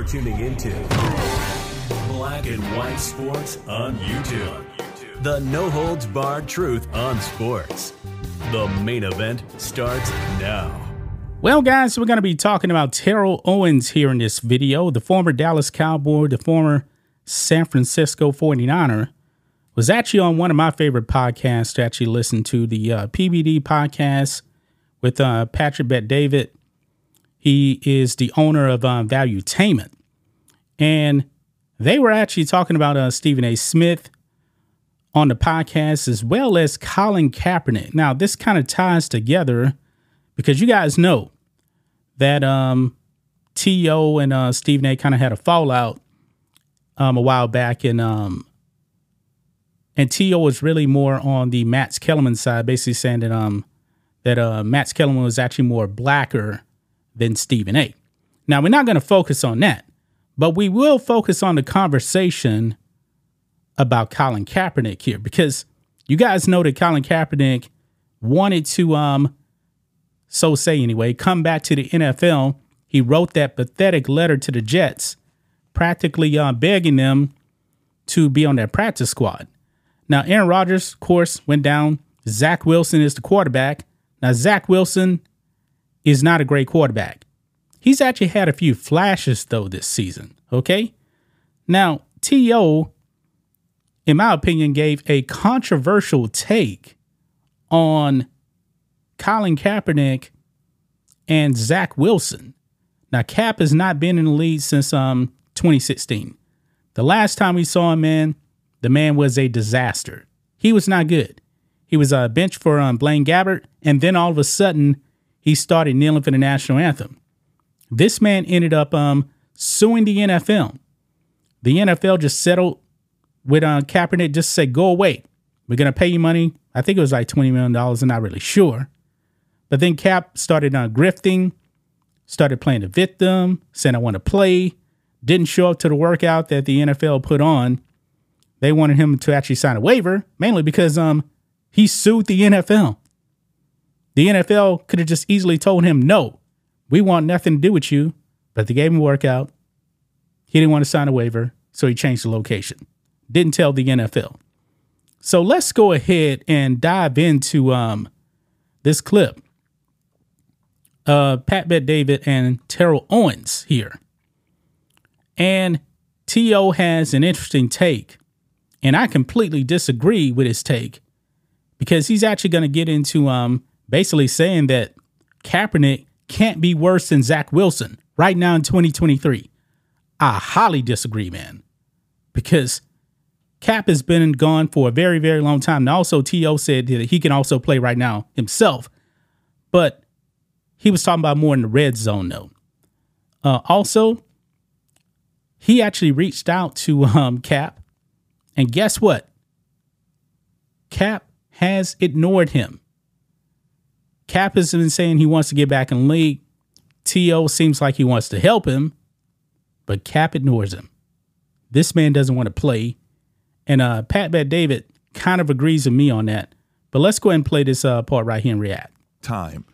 You're tuning into Black and White Sports on YouTube. The no holds barred truth on sports. The main event starts now. Well, guys, we're going to be talking about Terrell Owens here in this video. The former Dallas Cowboy, the former San Francisco 49er, was actually on one of my favorite podcasts to actually listen to, the uh, PBD podcast with uh, Patrick Bet David. He is the owner of uh, Valuetainment. And they were actually talking about uh, Stephen A. Smith on the podcast as well as Colin Kaepernick. Now, this kind of ties together because you guys know that um, T.O. and uh, Stephen A. kind of had a fallout um, a while back. And, um, and T.O. was really more on the Max Kellerman side, basically saying that, um, that uh, Max Kellerman was actually more blacker than Stephen A. Now, we're not going to focus on that, but we will focus on the conversation about Colin Kaepernick here because you guys know that Colin Kaepernick wanted to, um, so say anyway, come back to the NFL. He wrote that pathetic letter to the Jets, practically uh, begging them to be on their practice squad. Now, Aaron Rodgers, of course, went down. Zach Wilson is the quarterback. Now, Zach Wilson is not a great quarterback. He's actually had a few flashes, though, this season. Okay. Now, T.O., in my opinion, gave a controversial take on Colin Kaepernick and Zach Wilson. Now, Cap has not been in the league since um 2016. The last time we saw him, man, the man was a disaster. He was not good. He was a bench for um, Blaine Gabbert, and then all of a sudden, he started kneeling for the national anthem. This man ended up um, suing the NFL. The NFL just settled with uh, Kaepernick, just said, go away. We're going to pay you money. I think it was like $20 million. I'm not really sure. But then Cap started uh, grifting, started playing the victim, saying, I want to play. Didn't show up to the workout that the NFL put on. They wanted him to actually sign a waiver, mainly because um, he sued the NFL. The NFL could have just easily told him, no, we want nothing to do with you. But they gave him a workout. He didn't want to sign a waiver, so he changed the location. Didn't tell the NFL. So let's go ahead and dive into um, this clip. Uh, Pat Bet David and Terrell Owens here. And T.O. has an interesting take. And I completely disagree with his take because he's actually going to get into um, basically saying that Kaepernick can't be worse than Zach Wilson right now in 2023. I highly disagree, man, because Cap has been gone for a very, very long time. And also, T.O. said that he can also play right now himself, but he was talking about more in the red zone, though. Uh, also, he actually reached out to um, Cap, and guess what? Cap has ignored him. Cap has been saying he wants to get back in the league. T.O. seems like he wants to help him, but Cap ignores him. This man doesn't want to play. And uh, Pat Bet David kind of agrees with me on that. But let's go ahead and play this uh, part right here and react. Time.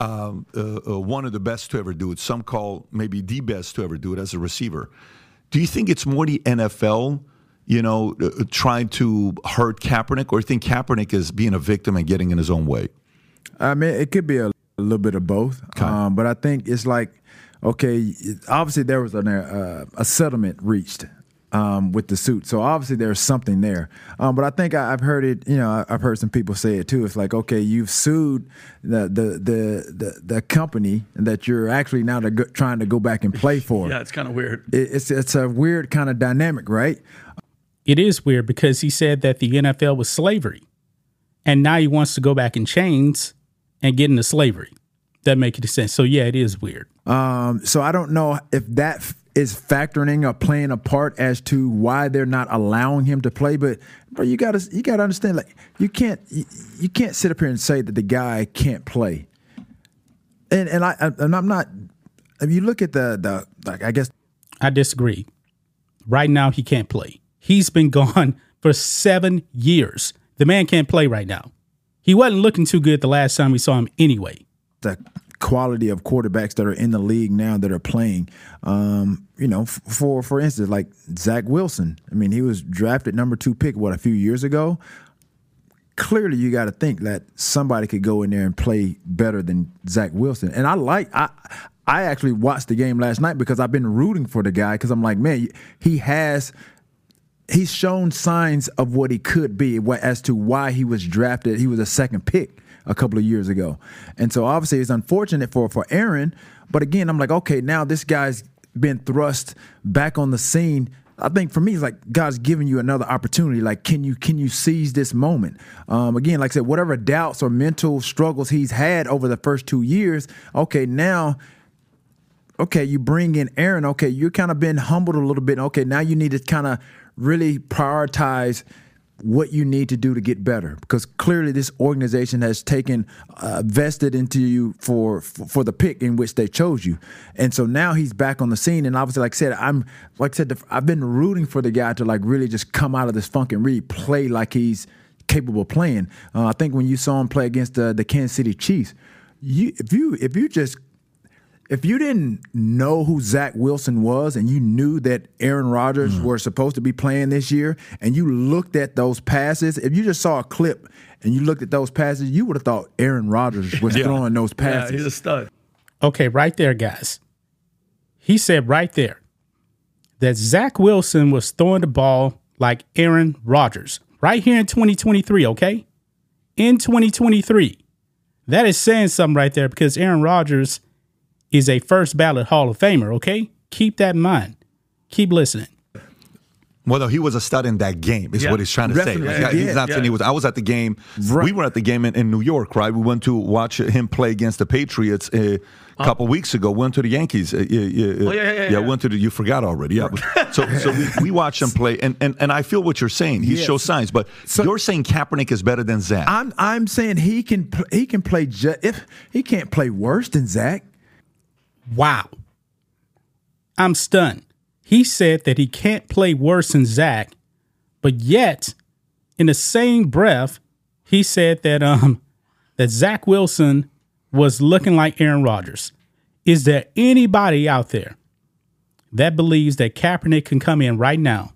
Um, uh, uh, one of the best to ever do it. Some call maybe the best to ever do it as a receiver. Do you think it's more the NFL, you know, uh, trying to hurt Kaepernick, or you think Kaepernick is being a victim and getting in his own way? I mean, it could be a, a little bit of both. Okay. Um, but I think it's like, okay, obviously there was an, uh, a settlement reached um, with the suit, so obviously there's something there. Um, but I think I, have heard it. You know, I've heard some people say it too. It's like, okay, you've sued the the the the, the company that you're actually now to go, trying to go back and play for. yeah, it's kind of weird. It, it's it's a weird kind of dynamic, right? It is weird because he said that the NFL was slavery, and now he wants to go back in chains and get into slavery. That make any sense? So yeah, it is weird. Um, so I don't know if that is factoring or playing a part as to why they're not allowing him to play. But bro, you gotta you gotta understand, like you can't you, you can't sit up here and say that the guy can't play. And and I and I'm not. If you look at the the like, I guess I disagree. Right now, he can't play. He's been gone for seven years. The man can't play right now. He wasn't looking too good the last time we saw him anyway. the quality of quarterbacks that are in the league now that are playing. Um, you know, for for instance, like Zach Wilson. I mean, he was drafted number two pick what a few years ago. Clearly, you got to think that somebody could go in there and play better than Zach Wilson. And I like I. I actually watched the game last night because I've been rooting for the guy because I'm like, man, he has he's shown signs of what he could be as to why he was drafted. He was a second pick a couple of years ago. And so obviously it's unfortunate for for Aaron, but again, I'm like, okay, now this guy's been thrust back on the scene. I think for me, it's like God's giving you another opportunity. Like, can you can you seize this moment? Um, again, like I said, whatever doubts or mental struggles he's had over the first two years, okay, now okay, you bring in Aaron. Okay, you're kind of been humbled a little bit. Okay, now you need to kind of really prioritize what you need to do to get better because clearly this organization has taken uh, vested into you for, for, for the pick in which they chose you and so now he's back on the scene and obviously like i said i'm like i said i've been rooting for the guy to like really just come out of this funk and really play like he's capable of playing uh, i think when you saw him play against the, the kansas city chiefs you if you if you just if you didn't know who Zach Wilson was and you knew that Aaron Rodgers mm. were supposed to be playing this year and you looked at those passes, if you just saw a clip and you looked at those passes, you would have thought Aaron Rodgers was yeah. throwing those passes. Yeah, he's a stud. Okay, right there, guys. He said right there that Zach Wilson was throwing the ball like Aaron Rodgers right here in 2023, okay? In 2023. That is saying something right there because Aaron Rodgers – is a first ballot Hall of Famer, okay? Keep that in mind. Keep listening. Well, no, he was a stud in that game, is yeah. what he's trying to say. Yeah, he's not saying he was. I was at the game. Right. We were at the game in, in, New York, right? We went to watch him play against the Patriots uh, a couple weeks ago. Went to the Yankees. Uh, uh, oh, yeah, yeah, yeah, yeah, Went to the. You forgot already. Yeah. so, so we, we watched him play, and, and and I feel what you're saying. He yes. shows signs, but so, you're saying Kaepernick is better than Zach. I'm I'm saying he can he can play. Ju- if he can't play worse than Zach. Wow. I'm stunned. He said that he can't play worse than Zach, but yet, in the same breath, he said that um that Zach Wilson was looking like Aaron Rodgers. Is there anybody out there that believes that Kaepernick can come in right now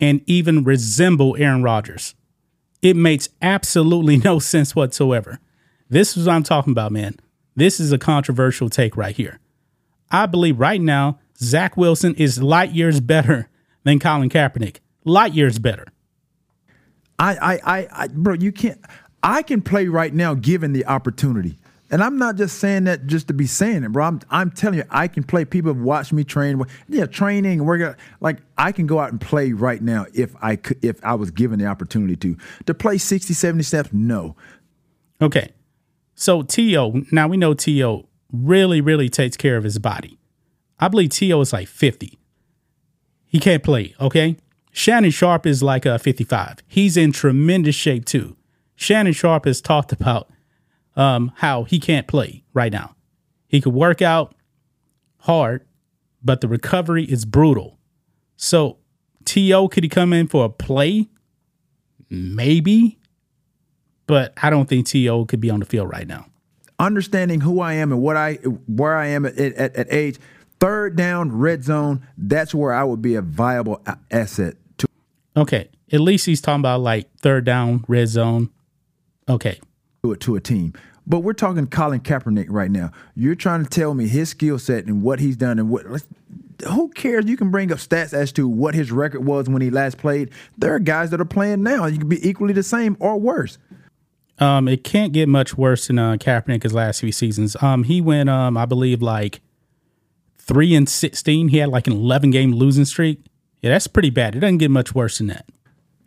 and even resemble Aaron Rodgers? It makes absolutely no sense whatsoever. This is what I'm talking about, man. This is a controversial take right here. I believe right now, Zach Wilson is light years better than Colin Kaepernick. Light years better. I, I, I, I, bro, you can't. I can play right now given the opportunity. And I'm not just saying that just to be saying it, bro. I'm, I'm telling you, I can play. People have watched me train. Yeah, training and working. Like I can go out and play right now if I could, if I was given the opportunity to. To play 60, 70 steps, no. Okay. So T.O., now we know T.O. really, really takes care of his body. I believe T.O. is like 50. He can't play, okay? Shannon Sharpe is like a 55. He's in tremendous shape too. Shannon Sharpe has talked about um, how he can't play right now. He could work out hard, but the recovery is brutal. So, T.O., could he come in for a play? Maybe but I don't think T.O. could be on the field right now. Understanding who I am and what I where I am at, at, at age, third down, red zone. That's where I would be a viable asset. T.O. okay, at least he's talking about like third down, red zone. Okay, to a, to a team. But we're talking Colin Kaepernick right now. You're trying to tell me his skill set and what he's done and what. Who cares? You can bring up stats as to what his record was when he last played. There are guys that are playing now. You can be equally the same or worse. Um, it can't get much worse than uh, Kaepernick's last few seasons. Um, he went, um, I believe, like three and sixteen. He had like an eleven game losing streak. Yeah, that's pretty bad. It doesn't get much worse than that.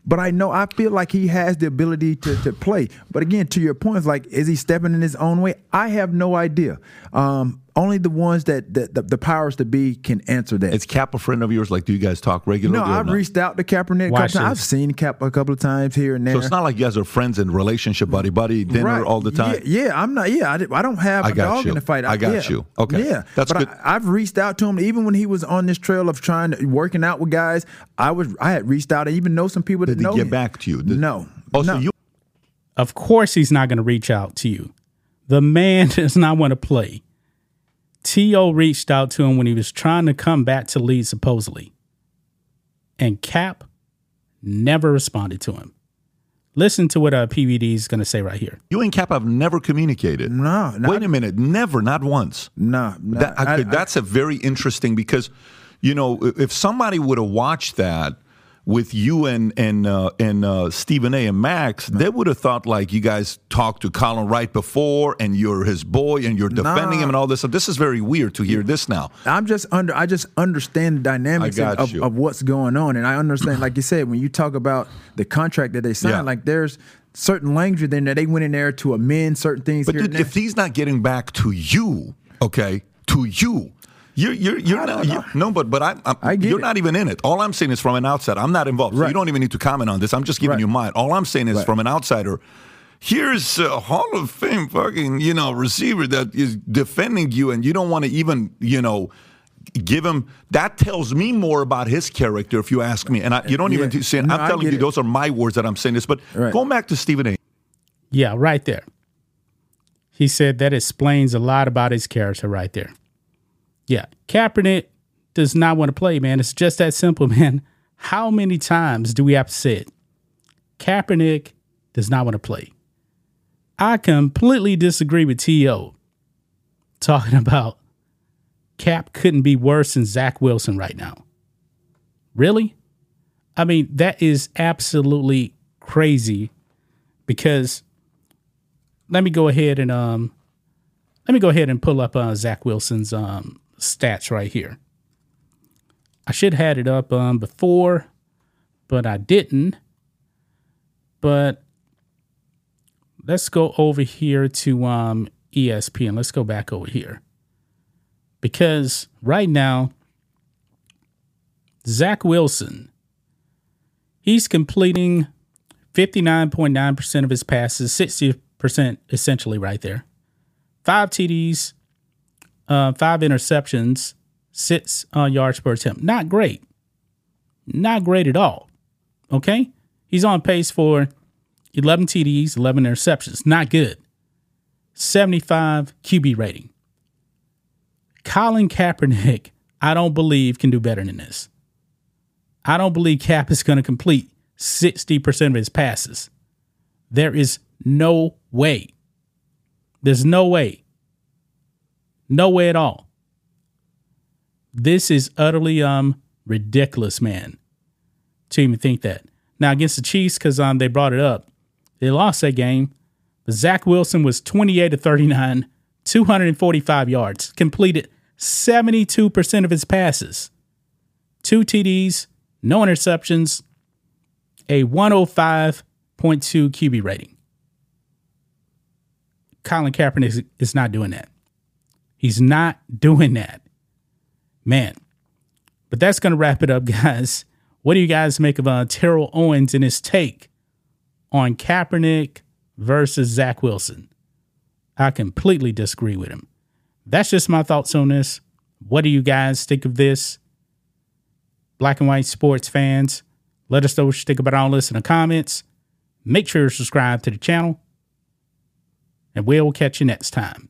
But I know I feel like he has the ability to, to play. But again, to your point, like, is he stepping in his own way? I have no idea. Um, only the ones that, that the, the, powers to be can answer that. Is Cap a friend of yours? Like, do you guys talk regularly? No, I've reached out to Kaepernick. A couple I've seen Cap a couple of times here and there. So it's not like you guys are friends and relationship, buddy, buddy, dinner right. all the time. Yeah, yeah, I'm not. Yeah, I, I don't have I a dog you. in the fight. I, I got yeah, you. Okay, yeah, that's but good. I, have reached out to him even when he was on this trail of trying to working out with guys. I was I had reached out. I even know some people Did that know. Did he get him. back to you? Did, no. Oh, no. so you. Of course, he's not going to reach out to you The man does not want to play. T.O. reached out to him when he was trying to come back to lead, supposedly. And Cap never responded to him. Listen to what uh, PBD is going to say right here. You and Cap have never communicated. No, not- Wait a minute, never, not once. No, no, That, I- I- that's a very interesting because, you know, if somebody would have watched that with you and and uh, and uh, Stephen A. and Max, they would have thought like you guys talked to Colin Wright before, and you're his boy, and you're defending Nah. him, and all this. So this is very weird to hear this now. I'm just under. I just understand the dynamics got of, of what's going on, and I understand, like you said, when you talk about the contract that they signed, Yeah. like there's certain language in there they went in there to amend certain things. But dude, if he's not getting back to you, okay, to you. You're you're you're not you, no, but but I, I'm, I get you're it. not even in it. All I'm saying is from an outsider. I'm not involved. So you don't even need to comment on this. I'm just giving Right. you mine. All I'm saying is Right. from an outsider. Here's a Hall of Fame fucking you know receiver that is defending you, and you don't want to even you know give him. That tells me more about his character, if you ask me. And I, you don't even Yeah. say. No, I'm telling you, it. those are my words that I'm saying this. But Right. going back to Stephen A. Yeah, right there. He said that explains a lot about his character right there. Yeah, Kaepernick does not want to play, man. It's just that simple, man. How many times do we have to say it? Kaepernick does not want to play. I completely disagree with T.O. talking about Cap couldn't be worse than Zach Wilson right now. Really? I mean, that is absolutely crazy because let me go ahead and um let me go ahead and pull up uh, Zach Wilson's um stats right here. I should have had it up um before, but I didn't. But let's go over here to um ESPN. Let's go back over here. Because right now, Zach Wilson, he's completing 59.9% of his passes, 60% essentially right there. Five TDs, uh, five interceptions, six uh, yards per attempt. Not great. Not great at all. Okay? He's on pace for 11 TDs, 11 interceptions. Not good. 75 QB rating. Colin Kaepernick, I don't believe, can do better than this. I don't believe Cap is going to complete 60% of his passes. There is no way. There's no way. No way at all. This is utterly um ridiculous, man. To even think that. Now against the Chiefs, because um they brought it up, they lost that game. But Zach Wilson was 28 to 39, 245 yards, completed 72% of his passes, two TDs, no interceptions, a 105.2 QB rating. Colin Kaepernick is, is not doing that. He's not doing that. Man. But that's going to wrap it up, guys. What do you guys make of uh, Terrell Owens and his take on Kaepernick versus Zach Wilson? I completely disagree with him. That's just my thoughts on this. What do you guys think of this? Black and white sports fans, let us know what you think about all this in the comments. Make sure you subscribe to the channel, and we'll catch you next time.